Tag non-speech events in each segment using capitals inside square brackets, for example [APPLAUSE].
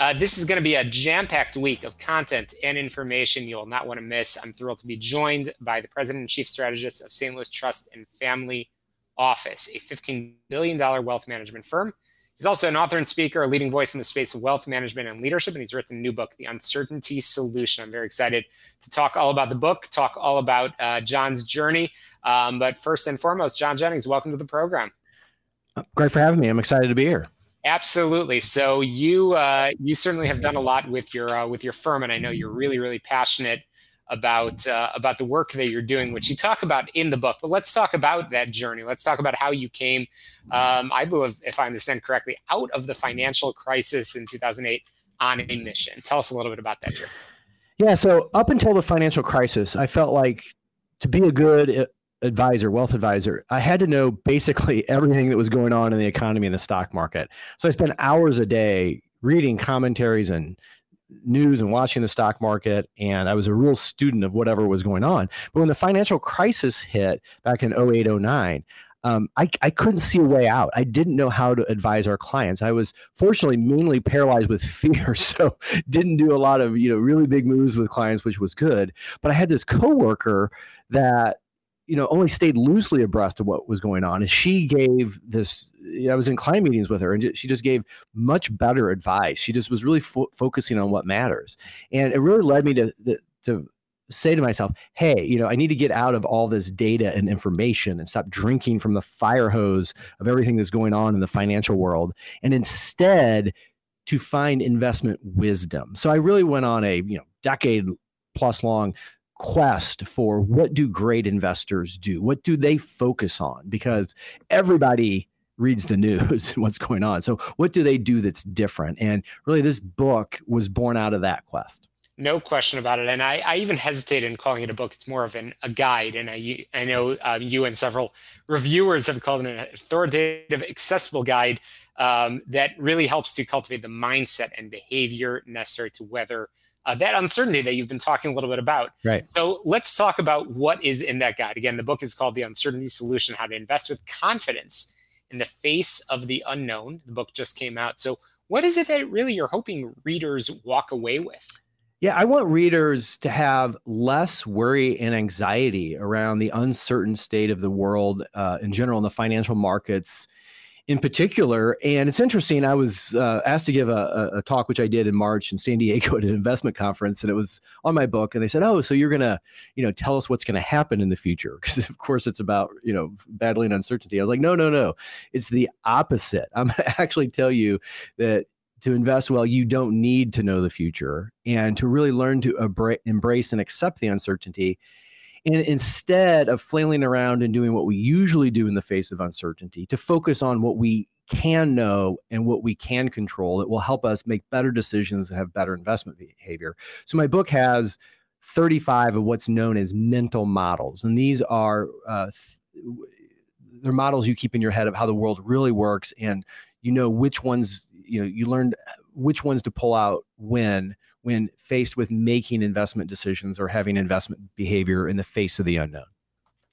Uh, this is going to be a jam packed week of content and information you'll not want to miss. I'm thrilled to be joined by the president and chief strategist of St. Louis Trust and Family Office, a $15 billion wealth management firm. He's also an author and speaker, a leading voice in the space of wealth management and leadership, and he's written a new book, The Uncertainty Solution. I'm very excited to talk all about the book, talk all about uh, John's journey. Um, but first and foremost, John Jennings, welcome to the program. Great for having me. I'm excited to be here. Absolutely. So you uh, you certainly have done a lot with your uh, with your firm, and I know you're really really passionate about uh, about the work that you're doing, which you talk about in the book. But let's talk about that journey. Let's talk about how you came, um, I believe, if I understand correctly, out of the financial crisis in 2008 on a mission. Tell us a little bit about that journey. Yeah. So up until the financial crisis, I felt like to be a good advisor, wealth advisor, I had to know basically [LAUGHS] everything that was going on in the economy and the stock market. So I spent hours a day reading commentaries and news and watching the stock market and I was a real student of whatever was going on. But when the financial crisis hit back in 08 09, um, I, I couldn't see a way out. I didn't know how to advise our clients. I was fortunately mainly paralyzed with [LAUGHS] fear, so didn't do a lot of you know really big moves with clients, which was good. But I had this coworker that you know only stayed loosely abreast of what was going on. And she gave this i was in client meetings with her and she just gave much better advice. She just was really fo- focusing on what matters. And it really led me to to say to myself hey you know i need to get out of all this data and information and stop drinking from the fire hose of everything that's going on in the financial world and instead to find investment wisdom. So i really went on a you know decade plus long quest for what do great investors do? What do they focus on? Because everybody reads the [LAUGHS] news and what's going on. So what do they do that's different? And really this book was born out of that quest. No question about it. And I, I even hesitate in calling it a book. It's more of an, a guide. And I, I know uh, you and several reviewers have called it an authoritative, accessible guide um, that really helps to cultivate the mindset and behavior necessary to weather uh, that uncertainty that you've been talking a little bit about. Right. So let's talk about what is in that guide. Again, the book is called The Uncertainty Solution How to Invest with Confidence in the Face of the Unknown. The book just came out. So, what is it that really you're hoping readers walk away with? Yeah, I want readers to have less worry and anxiety around the uncertain state of the world uh, in general in the financial markets in particular. And it's interesting. I was uh, asked to give a, a, talk, which I did in March in San Diego [LAUGHS] at an investment conference, and it was on my book. And they said, "Oh, so you're gonna, you know, tell us what's to happen in the future?" [LAUGHS] Because of course it's about you know battling uncertainty. I was like, "No, no, no. It's the opposite. [LAUGHS] I'm to actually tell you that." To invest well, you don't need to know the future, and to really learn to embrace and accept the uncertainty and instead of flailing around and doing what we usually do in the face of uncertainty, to focus on what we can know and what we can control that will help us make better decisions and have better investment behavior. So, my book has 35 of what's known as mental models. And these are, uh, they're models you keep in your head of how the world really works. And you know which ones, you know, you learned which ones to pull out when when faced with making investment decisions or having investment behavior in the face of the unknown.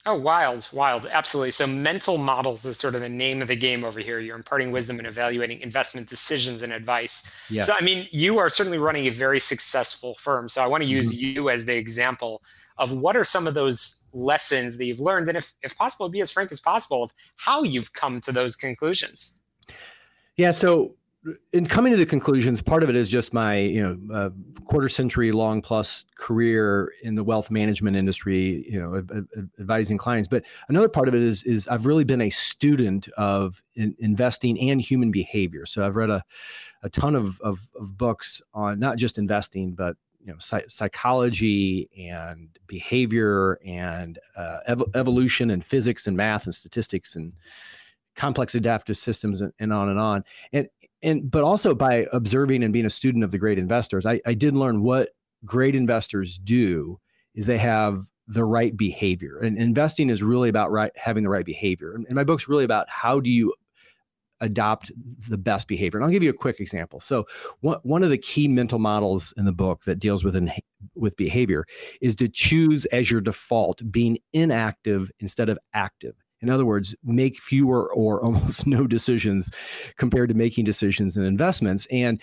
Oh, wild, wild. Absolutely. So, mental models is sort of the name of the game over here. You're imparting wisdom and evaluating investment decisions and advice. Yes. So, I mean, you are certainly running a very successful firm. So, I want to use mm-hmm. you as the example of what are some of those lessons that you've learned, and if, if possible, be as frank as possible of how you've come to those conclusions. Yeah. So, in coming to the conclusions, part of it is just my you know uh, quarter century long plus career in the wealth management industry, you know, advising clients. But another part of it is is I've really been a student of in, investing and human behavior. So I've read a a ton of, of, of books on not just investing, but you know psych- psychology and behavior and uh, ev- evolution and physics and math and statistics and complex adaptive systems and, on and on and and but also by observing and being a student of the great investors I, I did learn what great investors do is they have the right behavior and investing is really about right having the right behavior and, and my book's really about how do you adopt the best behavior. And I'll give you a quick example. So one, one of the key mental models in the book that deals with in, with behavior is to choose as your default being inactive instead of active. In other words, make fewer or [LAUGHS] almost no decisions compared to making decisions in investments. And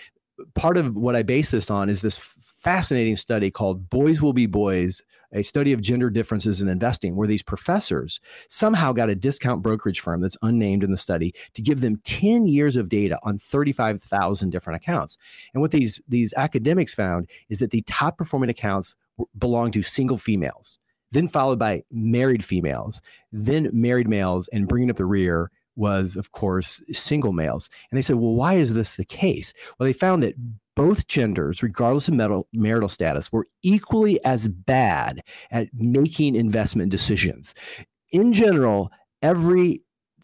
part of what I base this on is this fascinating study called Boys Will Be Boys a study of gender differences in investing, where these professors somehow got a discount brokerage firm that's unnamed in the study to give them 10 years of data on 35,000 different accounts. And what these, these academics found is that the top performing accounts belong to single females, then followed by married females, then married males, and bringing up the rear was, of course, single males. And they said, well, why is this the case? Well, they found that both genders, regardless of marital, status, were equally as bad at making investment decisions. In general, every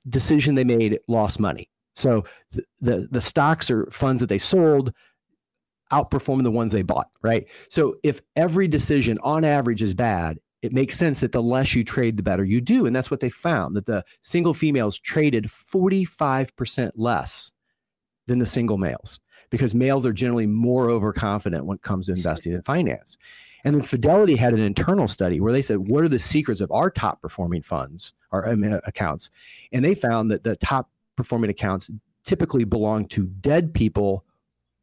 decision they made lost money. So the, the, the stocks or funds that they sold outperformed the ones they bought, right? So if every decision on average is bad, it makes sense that the less you trade, the better you do. And that's what they found that the single females traded 45% less than the single males because males are generally more overconfident when it comes to investing in finance. And then Fidelity had an internal study where they said, what are the secrets of our top performing funds or I mean, accounts? And they found that the top performing accounts typically belong to dead people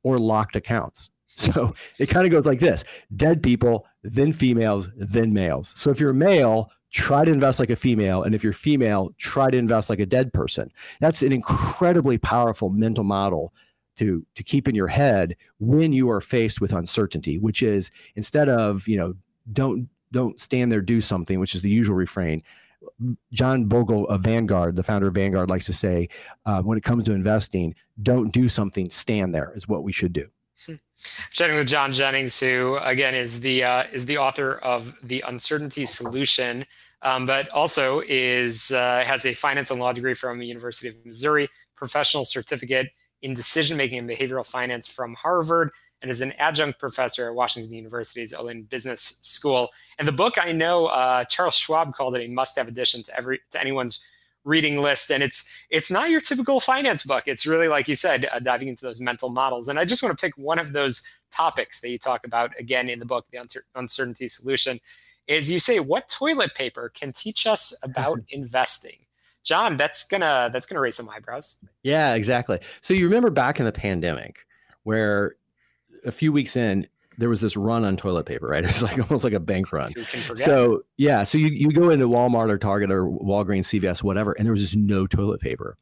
or locked accounts. So it kind of goes like this dead people, then females, then males. So if you're a male, try to invest like a female. And if you're female, try to invest like a dead person. That's an incredibly powerful mental model to to keep in your head when you are faced with uncertainty, which is instead of you know don't don't stand there do something, which is the usual refrain. John Bogle of Vanguard, the founder of Vanguard, likes to say, uh, when it comes to investing, don't do something, stand there is what we should do. Hmm. Chatting with John Jennings, who again is the uh, is the author of the Uncertainty Solution, um, but also is uh, has a finance and law degree from the University of Missouri, professional certificate in decision making and behavioral finance from Harvard and is an adjunct professor at Washington University's Olin Business School. And the book, I know uh, Charles Schwab called it a must-have addition to every to anyone's reading list. And it's it's not your typical finance book. It's really like you said, uh, diving into those mental models. And I just want to pick one of those topics that you talk about again in the book, the uncertainty solution. Is you say what toilet paper can teach us about [LAUGHS] investing? John, that's gonna that's gonna raise some eyebrows. Yeah, exactly. So you remember back in the pandemic where a few weeks in there was this run on toilet paper, right? [LAUGHS] It's like almost like a bank run. So yeah, so you, you go into Walmart or Target or Walgreens, CVS, whatever, and there was just no toilet paper.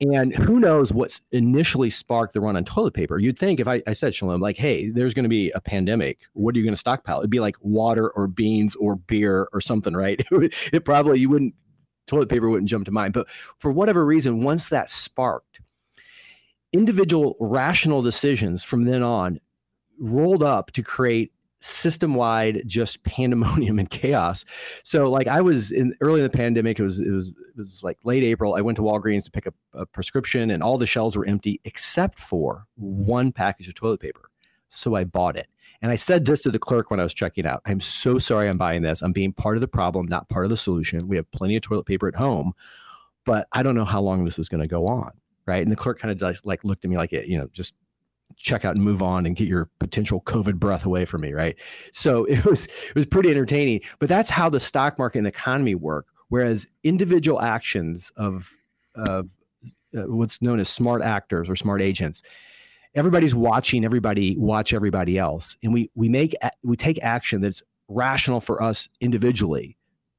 And who knows what's initially sparked the run on toilet paper? You'd think if I, I said, Shalom, like, hey, there's going to be a pandemic, what are you going to stockpile? It'd be like water or beans or beer or something, right? [LAUGHS] it probably, you wouldn't toilet paper wouldn't jump to mind. But for whatever reason, once that sparked, individual rational decisions from then on rolled up to create system wide just [LAUGHS] pandemonium and chaos. So like I was in early in the pandemic, it was it was it was like late April. I went to Walgreens to pick up a prescription and all the shelves were empty except for one package of toilet paper. So I bought it. And I said this to the clerk when I was checking out. I'm so sorry I'm buying this. I'm being part of the problem, not part of the solution. We have plenty of toilet paper at home, but I don't know how long this is going to go on. Right. And the clerk kind of just like looked at me like, it, you know, just check out and move on and get your potential COVID breath away from me. Right. So [LAUGHS] it was, it was pretty entertaining, but that's how the stock market and the economy work. Whereas individual actions of, of uh, what's known as smart actors or smart agents, everybody's watching everybody watch everybody else and we we make we take action that's rational for us individually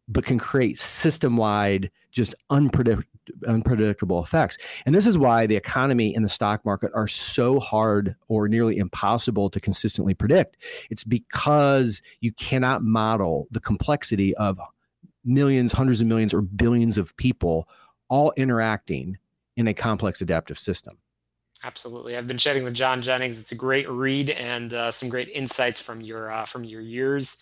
but can create system wide just unpredict- unpredictable effects. And this is why the economy and the stock market are so hard or nearly impossible to consistently predict. It's because you cannot model the complexity of millions hundreds of millions or billions of people all interacting in a complex adaptive system. Absolutely, I've been chatting with John Jennings. It's a great read and uh, some great insights from your uh, from your years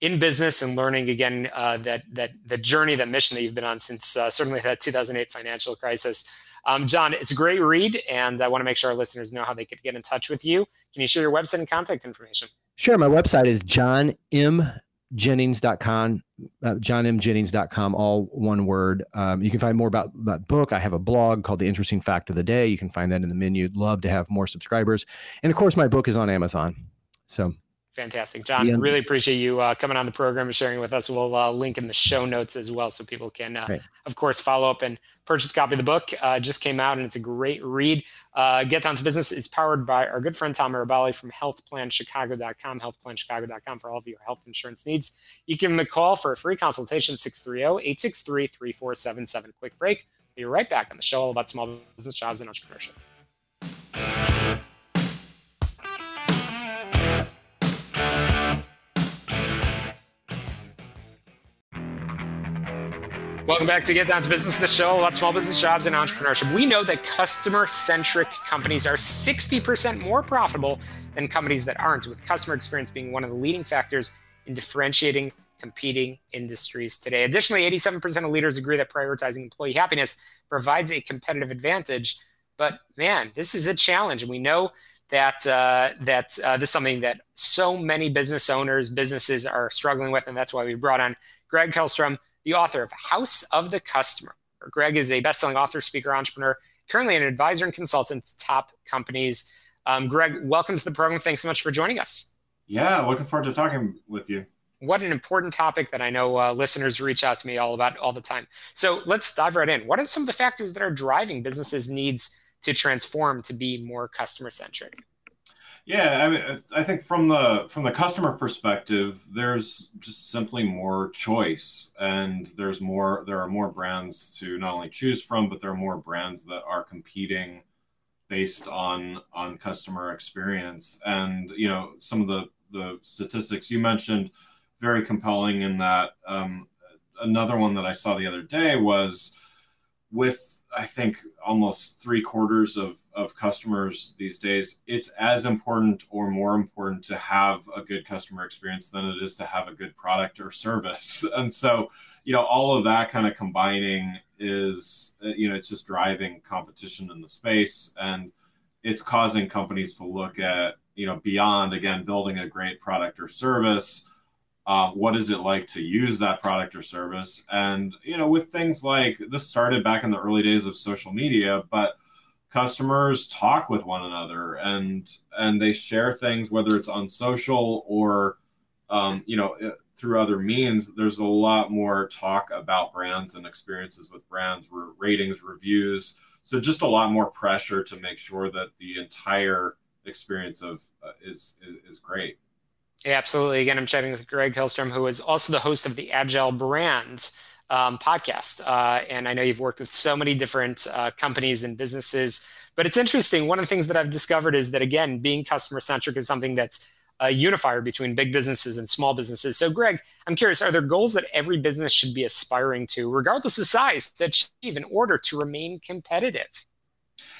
in business and learning again uh, that that the journey, that mission that you've been on since uh, certainly that 2008 financial crisis. Um, John, it's a great read, and I want to make sure our listeners know how they could get in touch with you. Can you share your website and contact information? Sure. My website is johnmjennings.com, uh, johnmjennings.com, all one word. Um, you can find more about that book. I have a blog called The Interesting Fact of the Day. You can find that in the menu. Love to have more subscribers. And of course, my book is on Amazon. So Fantastic, John. Yeah. Really appreciate you uh, coming on the program and sharing with us. We'll uh, link in the show notes as well, so people can, uh, of course, follow up and purchase a copy of the book. Uh, just came out, and it's a great read. Uh, Get Down to Business is powered by our good friend Tom Mirabali from HealthPlanChicago.com. HealthPlanChicago.com for all of your health insurance needs. You can give him a call for a free consultation 630-863-3477. Quick break. We'll be right back on the show all about small business jobs and entrepreneurship. Welcome back to Get Down to Business, the show about small business jobs and entrepreneurship. We know that customer centric companies are 60% more profitable than companies that aren't, with customer experience being one of the leading factors in differentiating competing industries today. Additionally, 87% of leaders agree that prioritizing employee happiness provides a competitive advantage. But man, this is a challenge. And we know that uh, that uh, this is something that so many business owners, businesses are struggling with, and that's why we brought on Greg Kihlstrom, the author of House of the Customer. Greg is a best-selling author, speaker, entrepreneur, currently an advisor and consultant to top companies. Um, Greg, welcome to the program. Thanks so much for joining us. Yeah, looking forward to talking with you. What an important topic that I know uh, listeners reach out to me all about all the time. So let's dive right in. What are some of the factors that are driving businesses' needs to transform to be more customer centric? Yeah, I mean, I think from the from the customer perspective, there's just simply more choice, and there's more. There are more brands to not only choose from, but there are more brands that are competing based on on customer experience. And you know, some of the the statistics you mentioned, very compelling. In that, um, another one that I saw the other day was with I think almost three quarters of of customers these days, it's as important or more important to have a good customer experience than it is to have a good product or service. [LAUGHS] And so, you know, all of that kind of combining is, uh, you know, it's just driving competition in the space and it's causing companies to look at, you know, beyond again building a great product or service. Uh, what is it like to use that product or service? And you know, with things like this started back in the early days of social media, but customers talk with one another and and they share things whether it's on social or um, you know uh, through other means there's a lot more talk about brands and experiences with brands ratings reviews so just a lot more pressure to make sure that the entire experience of uh, is, is is great absolutely again i'm chatting with greg Kihlstrom, who is also the host of the agile brand um, podcast. Uh, and I know you've worked with so many different uh, companies and businesses. But it's interesting. One of the things that I've discovered is that, again, being customer centric is something that's a unifier between big businesses and small businesses. So, Greg, I'm curious are there goals that every business should be aspiring to, regardless of size, to achieve in order to remain competitive?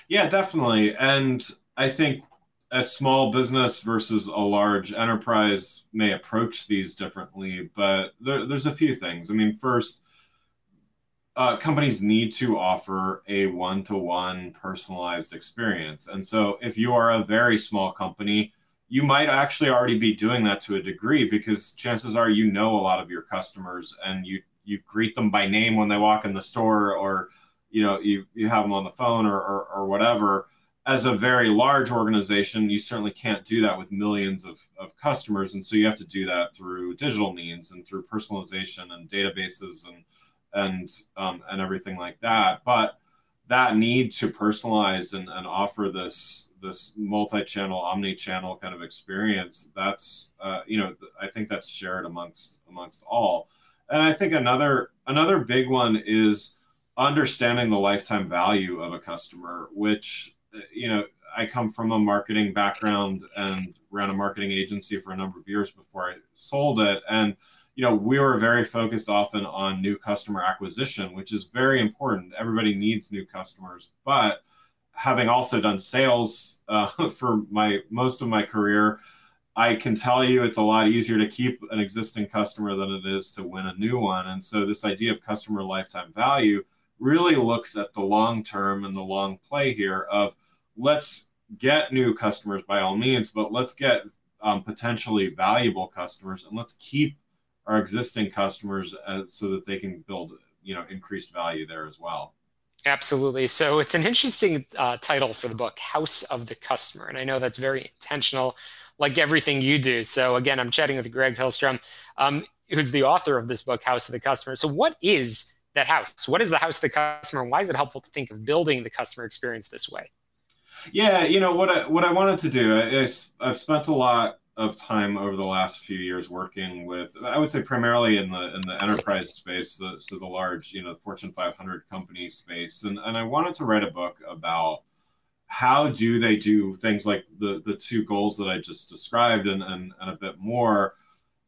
Yeah, definitely. And I think a small business versus a large enterprise may approach these differently, but there, there's a few things. I mean, first, uh, companies need to offer a one to one personalized experience. And so, if you are a very small company, you might actually already be doing that to a degree because chances are you know a lot of your customers and you you greet them by name when they walk in the store or you know you you have them on the phone or, or, or whatever as a very large organization you certainly can't do that with millions of, of customers and so you have to do that through digital means and through personalization and databases and and um, and everything like that. But that need to personalize and, and offer this this multi-channel, omni-channel kind of experience, that's uh, you know I think that's shared amongst amongst all. And I think another another big one is understanding the lifetime value of a customer, which you know I come from a marketing background and ran a marketing agency for a number of years before I sold it, and you know, we were very focused often on new customer acquisition, which is very important. Everybody needs new customers, but having also done sales uh, [LAUGHS] for my most of my career, I can tell you it's a lot easier to keep an existing customer than it is to win a new one. And so this idea of customer lifetime value really looks at the long term and the long play here of let's get new customers by all means, but let's get um, potentially valuable customers and let's keep our existing customers as, so that they can build you know increased value there as well. Absolutely. So it's an interesting uh, title for the book, House of the Customer. And I know that's very intentional like everything you do. So again, I'm chatting with Greg Kihlstrom, um, who's the author of this book, House of the Customer. So what is that house? What is the house of the customer? And why is it helpful to think of building the customer experience this way? Yeah, you know what I what I wanted to do. I, I've spent a lot of time over the last few years working with i would say primarily in the in the enterprise space so, so the large you know fortune 500 company space and, and i wanted to write a book about how do they do things like the the two goals that I just described and and, and a bit more?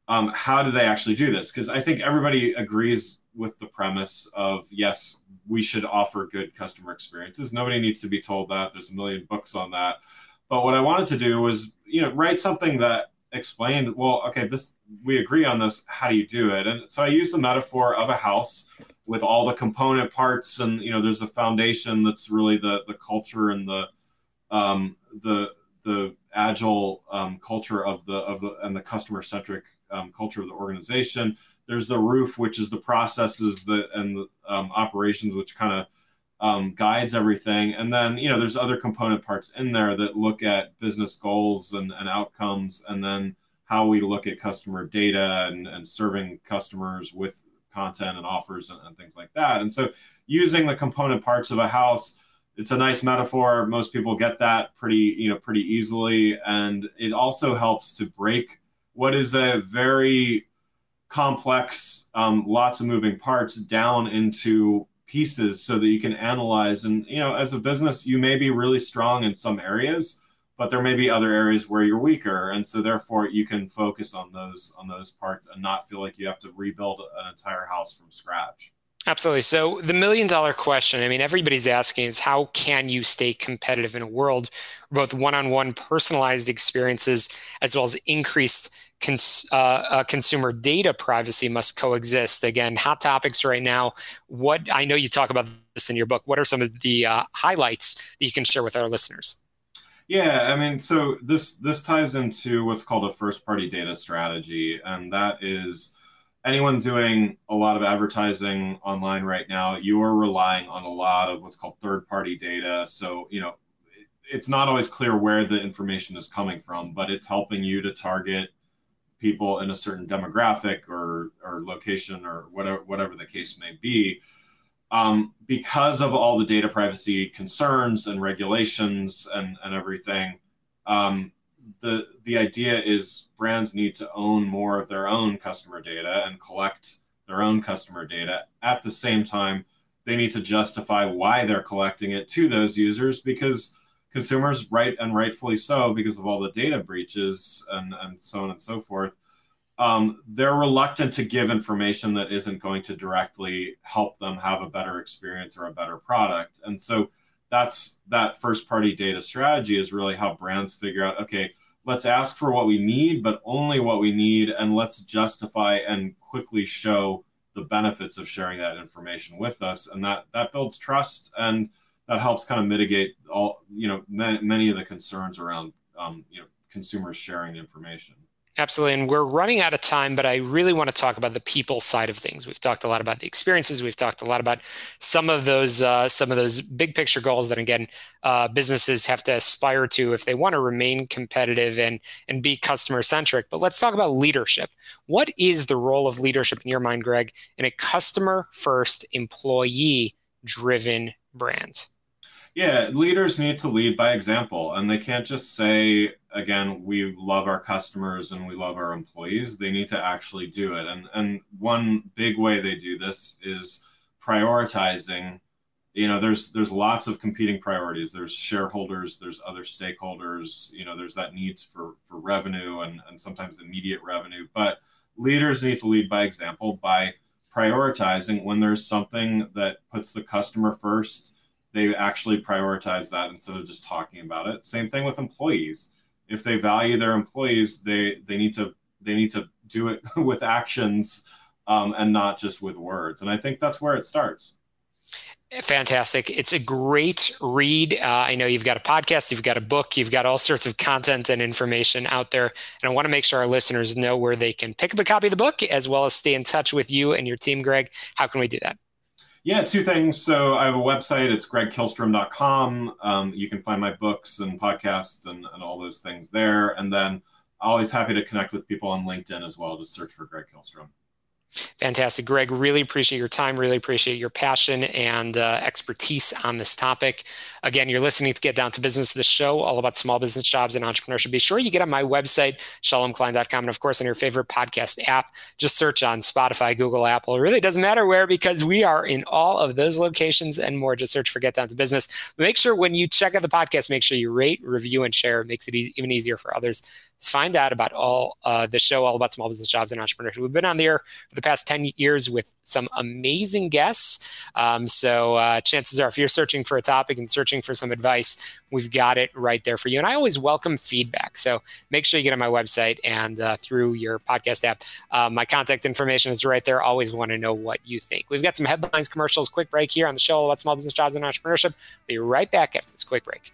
Um, how do they actually do this? Because I think everybody agrees with the premise of yes, we should offer good customer experiences. Nobody needs to be told that. There's a million books on that. But what I wanted to do was, you know, write something that explained, well, okay, this we agree on this. How do you do it? And so I use the metaphor of a house with all the component parts and you know there's a foundation that's really the the culture and the um, the the agile um, culture of the of the and the customer centric um, culture of the organization there's the roof which is the processes that and the um, operations which kind of um, guides everything and then you know there's other component parts in there that look at business goals and, and outcomes and then how we look at customer data and, and serving customers with content and offers and, and things like that. And so using the component parts of a house, it's a nice metaphor. Most people get that pretty, you know, pretty easily. And it also helps to break what is a very complex, um, lots of moving parts down into pieces so that you can analyze. And, you know, as a business, you may be really strong in some areas, but there may be other areas where you're weaker. And so therefore you can focus on those on those parts and not feel like you have to rebuild an entire house from scratch. Absolutely. So the million dollar question i mean everybody's asking is how can you stay competitive in a world both one-on-one personalized experiences as well as increased Cons- uh, uh, consumer data privacy must coexist. Again, hot topics right now. What I know you talk about this in your book. What are some of the uh, highlights that you can share with our listeners? Yeah, I mean, so this this ties into what's called a first party data strategy, and that is anyone doing a lot of advertising online right now, you are relying on a lot of what's called third party data. So, you know, it's not always clear where the information is coming from, but it's helping you to target people in a certain demographic or or location or whatever whatever the case may be um, because of all the data privacy concerns and regulations and, and everything, um, the the idea is brands need to own more of their own customer data and collect their own customer data. At the same time, they need to justify why they're collecting it to those users because consumers, right and rightfully so, because of all the data breaches and, and so on and so forth, um, they're reluctant to give information that isn't going to directly help them have a better experience or a better product. And so that's that first party data strategy is really how brands figure out okay, let's ask for what we need, but only what we need, and let's justify and quickly show the benefits of sharing that information with us. And that that builds trust and that helps kind of mitigate all you know many, of the concerns around um, you know consumers sharing information. Absolutely. And we're running out of time, but I really want to talk about the people side of things. We've talked a lot about the experiences. We've talked a lot about some of those uh, some of those big picture goals that again uh, businesses have to aspire to if they want to remain competitive and and be customer centric. But let's talk about leadership. What is the role of leadership in your mind, Greg, in a customer first, employee driven brand? Yeah, leaders need to lead by example, and they can't just say, again, we love our customers and we love our employees. They need to actually do it. And and one big way they do this is prioritizing. You know, there's there's lots of competing priorities. There's shareholders, there's other stakeholders. You know, there's that needs for for revenue and and sometimes immediate revenue. But leaders need to lead by example by prioritizing when there's something that puts the customer first they actually prioritize that instead of just talking about it. Same thing with employees. If they value their employees, they they need to they need to do it [LAUGHS] with actions um, and not just with words. And I think that's where it starts. Fantastic. It's a great read. Uh, I know you've got a podcast, you've got a book, you've got all sorts of content and information out there. And I want to make sure our listeners know where they can pick up a copy of the book as well as stay in touch with you and your team, Greg. How can we do that? Yeah, two things. So I have a website. It's gregkihlstrom.com. Um, you can find my books and podcasts and, and all those things there. And then always happy to connect with people on LinkedIn as well. Just search for Greg Kihlstrom. Fantastic, Greg. Really appreciate your time. Really appreciate your passion and uh, expertise on this topic. Again, you're listening to Get Down to Business, the show all about small business jobs and entrepreneurship. Be sure you get on my website, shalomklein.com, and of course on your favorite podcast app. Just search on Spotify, Google, Apple. It really doesn't matter where because we are in all of those locations and more. Just search for Get Down to Business. Make sure when you check out the podcast, make sure you rate, review, and share. It makes it e- even easier for others find out about all uh, the show all about small business jobs and entrepreneurship. We've been on the air for the past 10 years with some amazing guests. Um, so uh, chances are if you're searching for a topic and searching for some advice we've got it right there for you. And i always welcome feedback. So make sure you get on my website and uh, through your podcast app. Uh, my contact information is right there. Always want to know what you think. We've got some headlines commercials quick break here on the show about small business jobs and entrepreneurship. Be right back after this quick break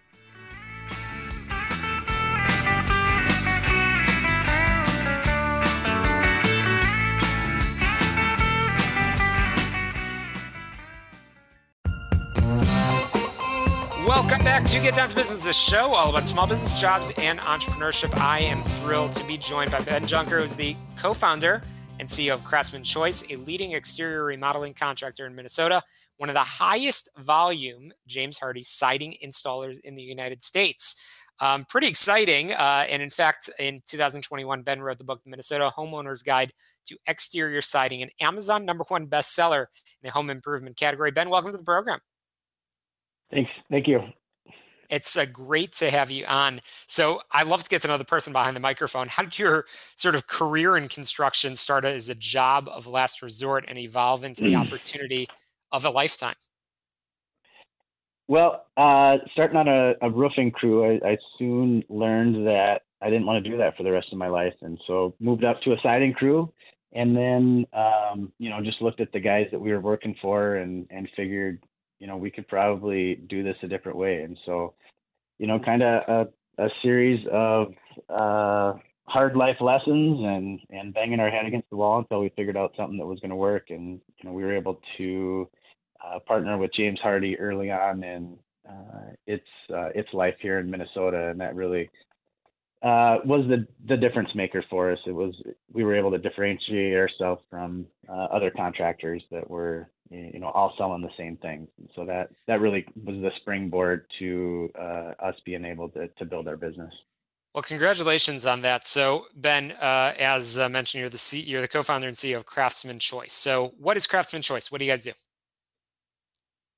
Welcome back to Get Down to Business, the show all about small business jobs and entrepreneurship. I am thrilled to be joined by Ben Juncker, who's the co founder and CEO of Craftsman Choice, a leading exterior remodeling contractor in Minnesota, one of the highest volume James Hardie siding installers in the United States. Um, pretty exciting. Uh, and in fact, in 2021, Ben wrote the book, The Minnesota Homeowner's Guide to Exterior Siding, an Amazon number one bestseller in the home improvement category. Ben, welcome to the program. Thanks. Thank you. It's uh, great to have you on. So I love to get to know the person behind the microphone. How did your sort of career in construction start as a job of last resort and evolve into the opportunity of a lifetime? Well, uh, starting on a, a roofing crew, I, I, soon learned that I didn't want to do that for the rest of my life, and so moved up to a siding crew, and then um, you know just looked at the guys that we were working for, and and figured you know we could probably do this a different way, and so you know kind of a, a series of uh, hard life lessons and and banging our head against the wall until we figured out something that was going to work, and you know we were able to uh, partner with James Hardie early on in uh, its uh, its life here in Minnesota, and that really uh, was the the difference maker for us. It was we were able to differentiate ourselves from uh, other contractors that were you know all selling the same things. And so that that really was the springboard to uh, us being able to to build our business. Well, congratulations on that. So, Ben, uh, as uh, mentioned, you're the C- you're the co-founder and CEO of Craftsman Choice. So, what is Craftsman Choice? What do you guys do?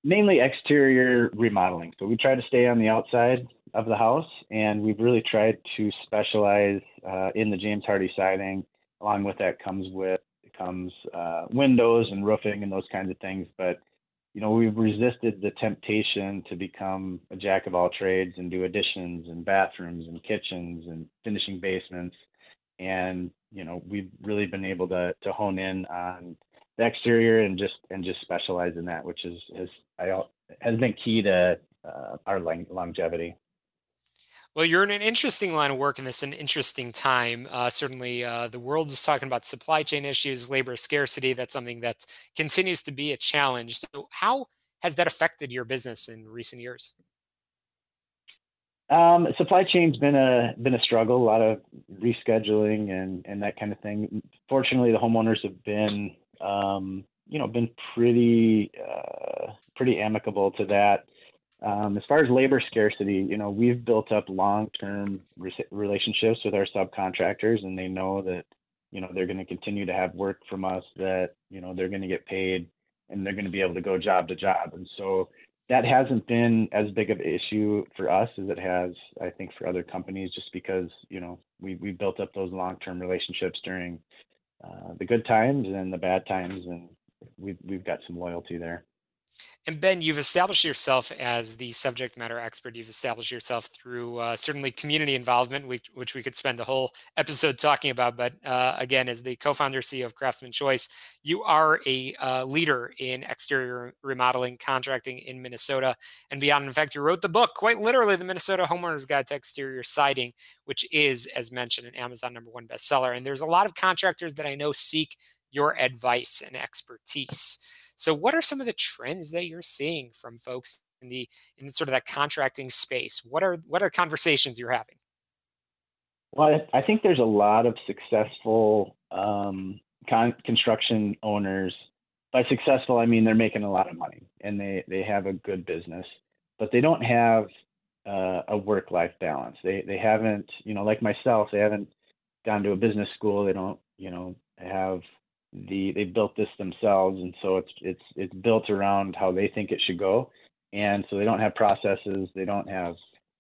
mainly exterior remodeling. So we try to stay on the outside of the house, and we've really tried to specialize uh, in the James Hardie siding. Along with that comes with comes uh, windows and roofing and those kinds of things. But you know we've resisted the temptation to become a jack of all trades and do additions and bathrooms and kitchens and finishing basements. And you know we've really been able to to hone in on the exterior and just and just specialize in that, which is has I has been key to uh, our longevity. Well, you're in an interesting line of work, and this is an interesting time. Uh, certainly, uh, the world is talking about supply chain issues, labor scarcity. That's something that continues to be a challenge. So, how has that affected your business in recent years? Um, supply chain's been a been a struggle, a lot of rescheduling and and that kind of thing. Fortunately, the homeowners have been um, you know, been pretty uh, pretty amicable to that. Um, as far as labor scarcity, you know, we've built up long-term re- relationships with our subcontractors, and they know that you know they're going to continue to have work from us. That you know they're going to get paid, and they're going to be able to go job to job. And so that hasn't been as big of an issue for us as it has, I think, for other companies, just because you know we we built up those long-term relationships during uh, the good times and the bad times, and we've we've got some loyalty there. And Ben, you've established yourself as the subject matter expert. You've established yourself through uh, certainly community involvement, which, which, we could spend a whole episode talking about. But uh, again, as the co-founder CEO of Craftsman Choice, you are a uh, leader in exterior remodeling contracting in Minnesota and beyond. In fact, you wrote the book, quite literally, the Minnesota Homeowner's Guide to Exterior Siding, which is, as mentioned, an Amazon number one bestseller. And there's a lot of contractors that I know seek your advice and expertise. So, what are some of the trends that you're seeing from folks in the in sort of that contracting space? What are what are conversations you're having? Well, I think there's a lot of successful um, con- construction owners. By successful, I mean they're making a lot of money and they they have a good business, but they don't have uh, a work life balance. They they haven't, you know, like myself, they haven't gone to a business school. They don't, you know, have the they built this themselves and so it's it's it's built around how they think it should go. And so they don't have processes. They don't have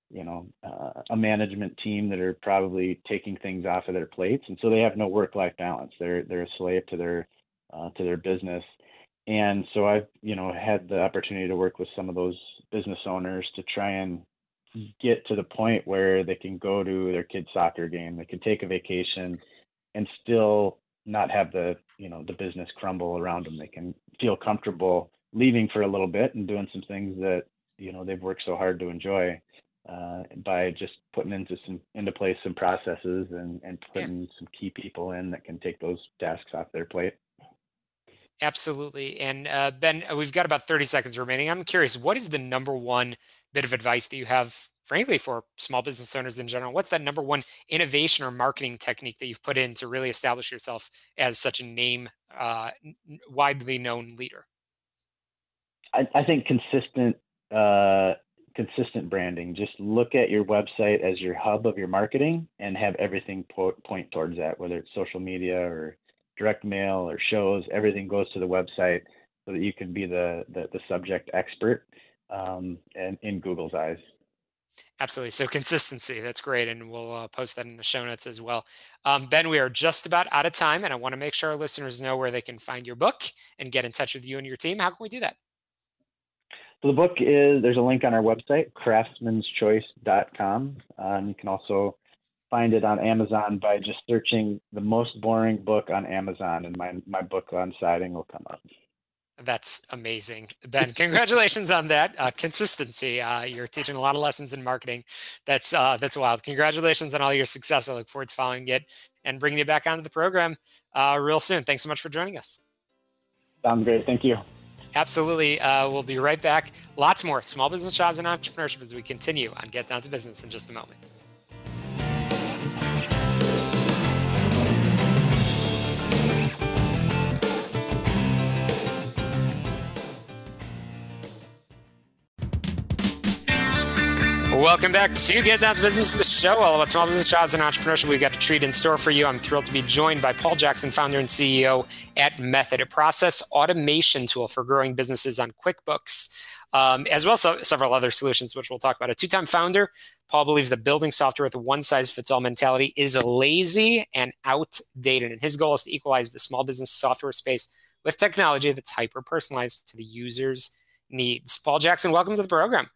you know uh, a management team that are probably taking things off of their plates. And so they have no work life balance. They're they're a slave to their uh, to their business. And so i've you know had the opportunity to work with some of those business owners to try and get to the point where they can go to their kid's soccer game. They can take a vacation and still not have the you know the business crumble around them. They can feel comfortable leaving for a little bit and doing some things that you know they've worked so hard to enjoy uh, by just putting into some into place some processes and and putting yeah. some key people in that can take those tasks off their plate. Absolutely. And uh, Ben, uh, we've got about 30 seconds remaining. I'm curious, what is the number one bit of advice that you have frankly for small business owners in general what's that number one innovation or marketing technique that you've put in to really establish yourself as such a name uh, widely known leader? I, I think consistent uh, consistent branding. Just look at your website as your hub of your marketing and have everything po- point towards that whether it's social media or direct mail or shows everything goes to the website so that you can be the the, the subject expert um, and in google's eyes Absolutely. So consistency, that's great. And we'll uh, post that in the show notes as well. Um, ben, we are just about out of time, and I want to make sure our listeners know where they can find your book and get in touch with you and your team. How can we do that? So the book is, there's a link on our website, craftsmanschoice.com. and you can also find it on Amazon by just searching the most boring book on Amazon, and my, my book on siding will come up. That's amazing, [LAUGHS] Ben. Congratulations on that uh, consistency. Uh, you're teaching a lot of lessons in marketing. That's uh, that's wild. Congratulations on all your success. I look forward to following it and bringing you back onto the program uh, real soon. Thanks so much for joining us. Sounds great. Thank you. Absolutely. Uh, we'll be right back. Lots more small business jobs and entrepreneurship as we continue on Get Down to Business in just a moment. Welcome back to Get Down to Business, the show all about small business jobs and entrepreneurship. We've got a treat in store for you. I'm thrilled to be joined by Paul Jackson, founder and CEO at Method, a process automation tool for growing businesses on QuickBooks, um, as well as so, several other solutions, which we'll talk about. A two time founder, Paul believes that building software with a one size fits all mentality is lazy and outdated. And his goal is to equalize the small business software space with technology that's hyper personalized to the user's needs. Paul Jackson, welcome to the program.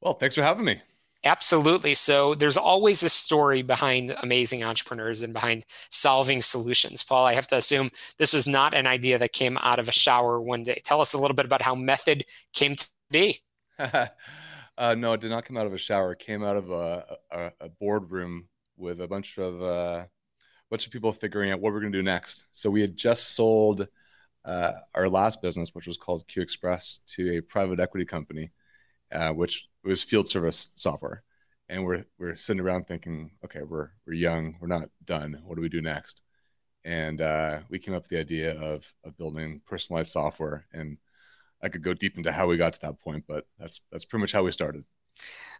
Well, thanks for having me. Absolutely. So there's always a story behind amazing entrepreneurs and behind solving solutions. Paul, I have to assume this was not an idea that came out of a shower one day. Tell us a little bit about how Method came to be. [LAUGHS] uh, no, it did not come out of a shower. It came out of a, a, a boardroom with a bunch of uh, bunch of people figuring out what we're going to do next. So we had just sold uh, our last business, which was called Q Express, to a private equity company uh, which was field service software. And we're we're sitting around thinking, okay, we're we're young, we're not done. What do we do next? And uh, we came up with the idea of of building personalized software. And I could go deep into how we got to that point, but that's that's pretty much how we started.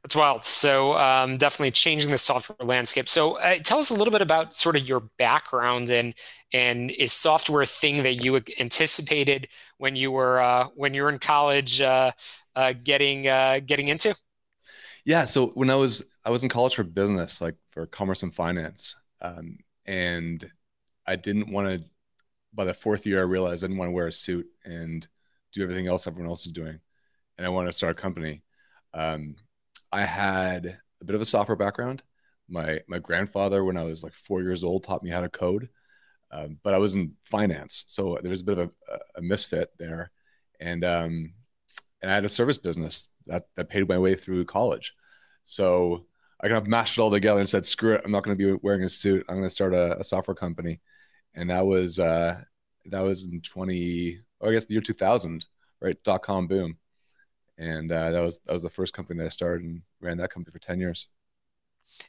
That's wild. So um, definitely changing the software landscape. So uh, tell us a little bit about sort of your background and and is software a thing that you anticipated when you were uh, when you were in college? Uh, uh, getting uh, getting into? Yeah, so when I was I was in college for business, like for commerce and finance, um, and I didn't want to. By the fourth year, I realized I didn't want to wear a suit and do everything else everyone else is doing, and I wanted to start a company. Um, I had a bit of a software background. My my grandfather, when I was like four years old, taught me how to code, um, but I was in finance, so there was a bit of a, a misfit there, and um, and I had a service business that that paid my way through college. So I kind of mashed it all together and said, "Screw it! I'm not going to be wearing a suit. I'm going to start a, a, software company." And that was uh, that was in 20, or I guess the year 2000, right? Dot com boom, and uh, that was that was the first company that I started and ran that company for 10 years.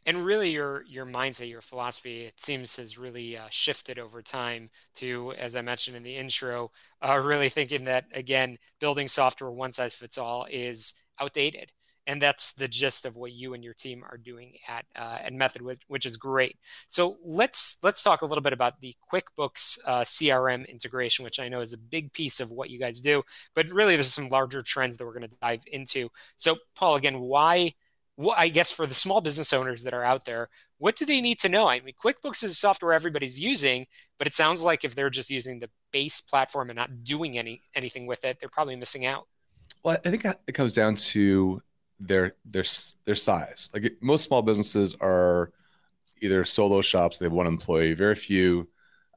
And really, your your mindset, your philosophy, it seems has really uh, shifted over time to, as I mentioned in the intro, uh, [LAUGHS] really thinking that again, building software one size fits all is outdated and that's the gist of what you and your team are doing at uh, at Method, which, which, is great. So let's let's talk a little bit about the QuickBooks uh, CRM integration, which I know is a big piece of what you guys do. But really, there's some larger trends that we're going to dive into. So, Paul, again, why? What, I guess for the small business owners that are out there, what do they need to know? I mean, QuickBooks is a software everybody's using, but it sounds like if they're just using the base platform and not doing any anything with it, they're probably missing out. Well, I think it comes down to their their their size. Like most small businesses are either solo shops, they have one employee. Very few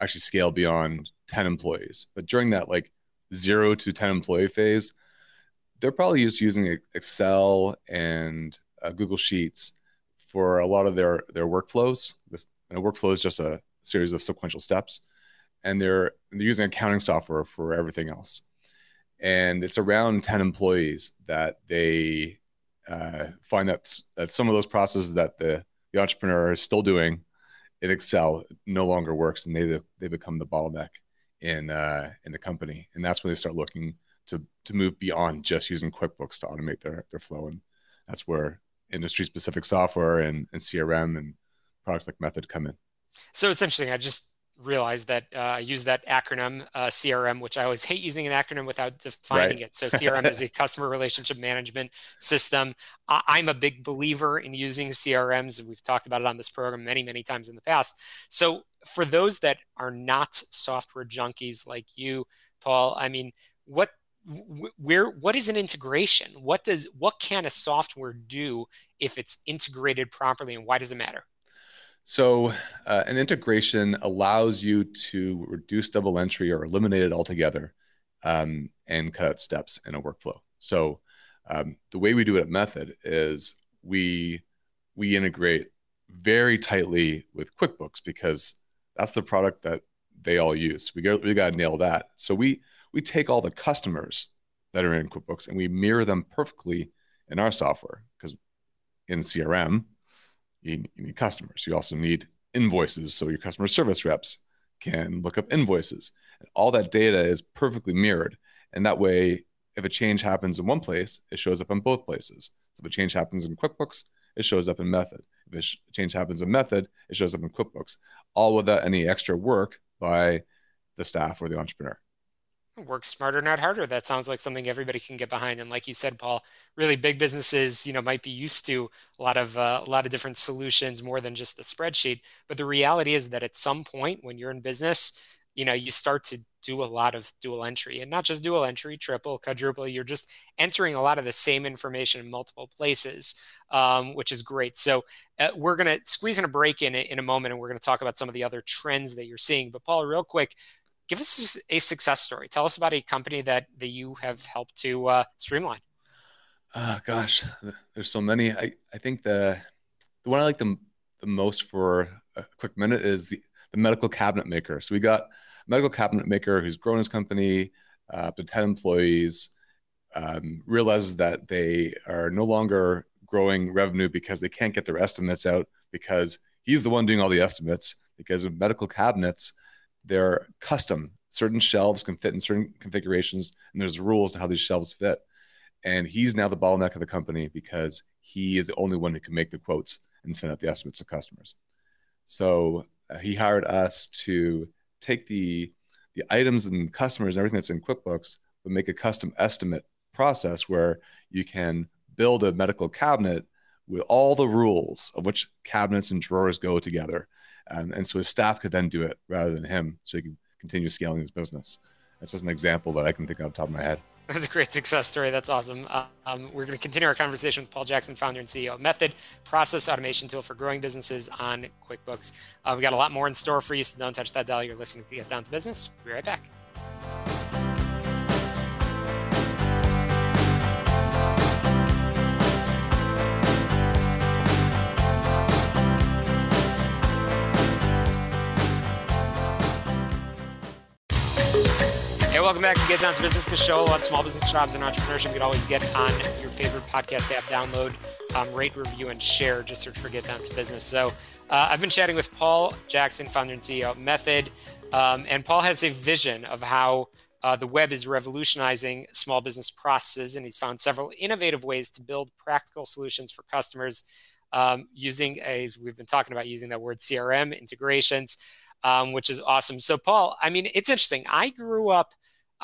actually scale beyond 10 employees. But during that like zero to 10 employee phase, they're probably just using Excel and uh, Google Sheets for a lot of their their workflows. This a workflow is just a series of sequential steps, and they're they're using accounting software for everything else. And it's around 10 employees that they uh, find that that some of those processes that the the entrepreneur is still doing in Excel no longer works, and they they become the bottleneck in uh, in the company, and that's when they start looking to to move beyond just using QuickBooks to automate their their flow, and that's where industry specific software and, and CRM and products like Method come in. So it's interesting. I just realized that uh, I use that acronym uh, CRM, which I always hate using an acronym without defining right. it. So CRM is a [LAUGHS] customer relationship management system. I- am a big believer in using CRMs. We've talked about it on this program many, many times in the past. So for those that are not software junkies like you, Paul, I mean, what where what is an integration what does what can a software do if it's integrated properly and why does it matter so, uh, an integration allows you to reduce double entry or eliminate it altogether um, and cut out steps in a workflow. So, um, the way we do it at Method is we we integrate very tightly with QuickBooks because that's the product that they all use. We got we got to nail that. So we we take all the customers that are in QuickBooks and we mirror them perfectly in our software because in CRM you, you need customers. You also need invoices. So your customer service reps can look up invoices. And all that data is perfectly mirrored. And that way, if a change happens in one place, it shows up in both places. So if a change happens in QuickBooks, it shows up in Method. If a change happens in Method, it shows up in QuickBooks, all without any extra work by the staff or the entrepreneur work smarter not harder. That sounds like something everybody can get behind. And like you said paul really big businesses you know might be used to a lot of uh, a lot of different solutions more than just the spreadsheet. But the reality is that at some point when you're in business you know you start to do a lot of dual entry. And not just dual entry triple quadruple you're just entering a lot of the same information in multiple places um, which is great. So uh, we're going to squeeze in a break in in a moment and we're going to talk about some of the other trends that you're seeing. But paul real quick give us a success story. Tell us about a company that, that you have helped to uh, streamline. Oh, gosh, there's so many. I, I think the, the one I like the, the most for a quick minute is the, the medical cabinet maker. So we got a medical cabinet maker who's grown his company uh, up to 10 employees, um, realizes that they are no longer growing revenue because they can't get their estimates out because he's the one doing all the estimates because of medical cabinets – they're custom. Certain shelves can fit in certain configurations, and there's rules to how these shelves fit. And he's now the bottleneck of the company because he is the only one who can make the quotes and send out the estimates to customers. So uh, he hired us to take the the items and customers and everything that's in QuickBooks, but make a custom estimate process where you can build a medical cabinet with all the rules of which cabinets and drawers go together um, and so his staff could then do it rather than him, so he could continue scaling his business. That's just an example that I can think of top of my head. [LAUGHS] That's a great success story. That's awesome. Uh, um, we're going to continue our conversation with Paul Jackson, founder and CEO of Method, process automation tool for growing businesses on QuickBooks. Uh, we've got a lot more in store for you, so don't touch that dial. You're listening to Get Down to Business. We'll be right back. Welcome back to Get Down to Business, the show about small business jobs and entrepreneurship. You can always get on your favorite podcast app, download, um, rate, review, and share. Just search for Get Down to Business. So uh, I've been chatting with Paul Jackson, founder and CEO of Method. Um, and Paul has a vision of how uh, the web is revolutionizing small business processes, and he's found several innovative ways to build practical solutions for customers um, using a, we've been talking about using that word CRM integrations, um, which is awesome. So, Paul, I mean, it's interesting. I grew up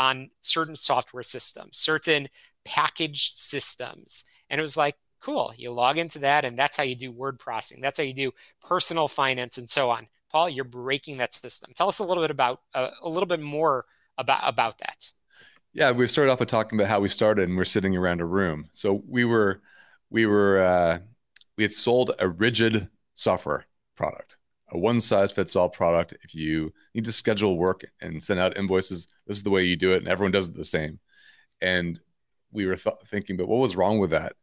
on certain software systems, certain packaged systems. And it was like, cool, you log into that, and that's how you do word processing. That's how you do personal finance and so on. Paul, you're breaking that system. Tell us a little bit about uh, a little bit more about about that. Yeah, we started off by talking about how we started, and we're sitting around a room. So we were we were uh, we had sold a rigid software product a one size fits all product. If you need to schedule work and send out invoices, this is the way you do it, and everyone does it the same. And we were th- thinking, but what was wrong with that?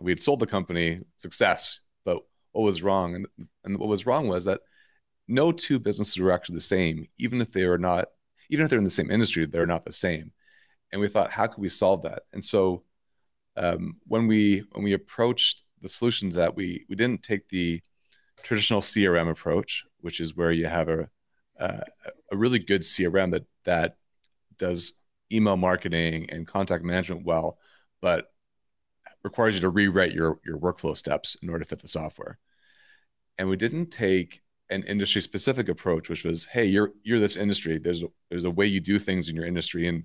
We had sold the company success, but what was wrong? And, and what was wrong was that no two businesses were actually the same, even if they are not, even if they're in the same industry, they're not the same. And we thought, how could we solve that? And so um, when we when we approached the solution to that, we we didn't take the traditional CRM approach, which is where you have a a, really good CRM that that does email marketing and contact management well, but requires you to rewrite your your workflow steps in order to fit the software. And we didn't take an industry specific approach, which was, hey, you're you're this industry. There's a, there's a way you do things in your industry, and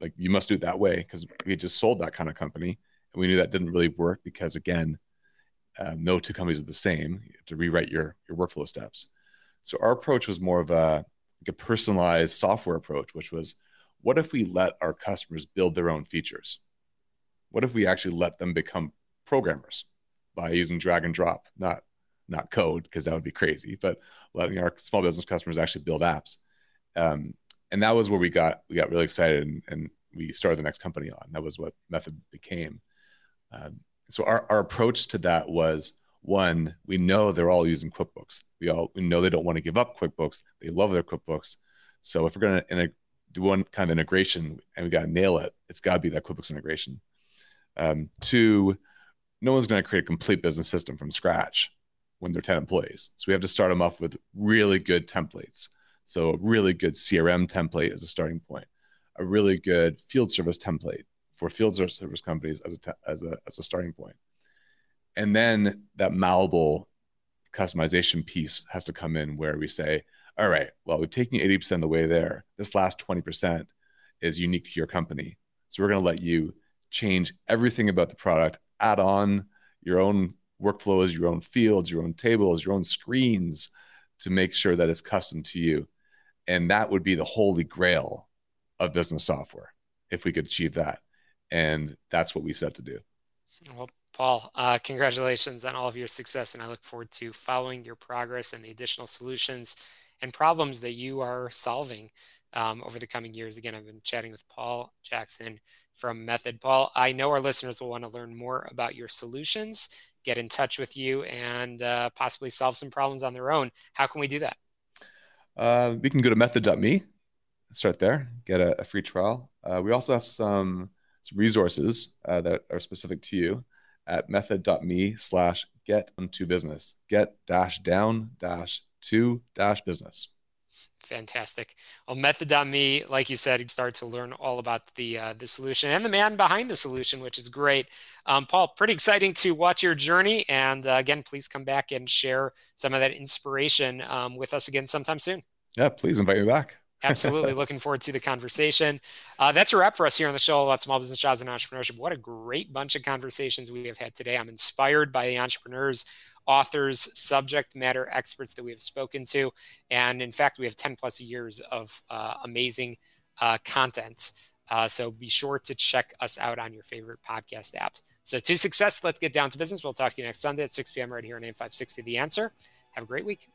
like you must do it that way because we just sold that kind of company, and we knew that didn't really work because again, um, no two companies are the same. You have to rewrite your your workflow steps. So our approach was more of a like a personalized software approach which was what if we let our customers build their own features? What if we actually let them become programmers by using drag and drop? Not not code because that would be crazy but letting our small business customers actually build apps. Um, and that was where we got we got really excited and, and we started the next company on. That was what method became. Um, so our, our approach to that was one, we know they're all using QuickBooks. We all we know they don't want to give up QuickBooks. They love their QuickBooks. So if we're going to do one kind of integration and we got to nail it, it's got to be that QuickBooks integration. Um, two, no one's going to create a complete business system from scratch when they're 10 employees. So we have to start them off with really good templates. So a really good CRM template is a starting point, a really good field service template, for field service companies as a as a as a starting point. And then that malleable customization piece has to come in where we say, all right, well, we've taken you 80% of the way there. This last 20% is unique to your company. So we're going to let you change everything about the product, add on your own workflows, your own fields, your own tables, your own screens to make sure that it's custom to you. And that would be the holy grail of business software if we could achieve that and that's what we set to do. Well, Paul, uh, congratulations on all of your success, and I look forward to following your progress and the additional solutions and problems that you are solving um, over the coming years. Again, I've been chatting with Paul Jackson from Method. Paul, I know our listeners will want to learn more about your solutions, get in touch with you, and uh, possibly solve some problems on their own. How can we do that? Uh, we can go to method.me, start there, get a, a free trial. Uh, we also have some resources uh, that are specific to you at method.me slash get unto business. Get dash down dash to dash business. Fantastic. Well method.me like you said start to learn all about the uh, the solution and the man behind the solution which is great. Um, paul pretty exciting to watch your journey. And uh, again please come back and share some of that inspiration um, with us again sometime soon. Yeah please invite me back Absolutely. [LAUGHS] Looking forward to the conversation. Uh, that's a wrap for us here on the show about small business jobs and entrepreneurship. What a great bunch of conversations we have had today. I'm inspired by the entrepreneurs, authors, subject matter experts that we have spoken to. And in fact, we have 10 plus years of uh, amazing uh, content Uh, so be sure to check us out on your favorite podcast app. So to success, let's get down to business. We'll talk to you next Sunday at 6 p.m. right here on AM 560 The Answer. Have a great week.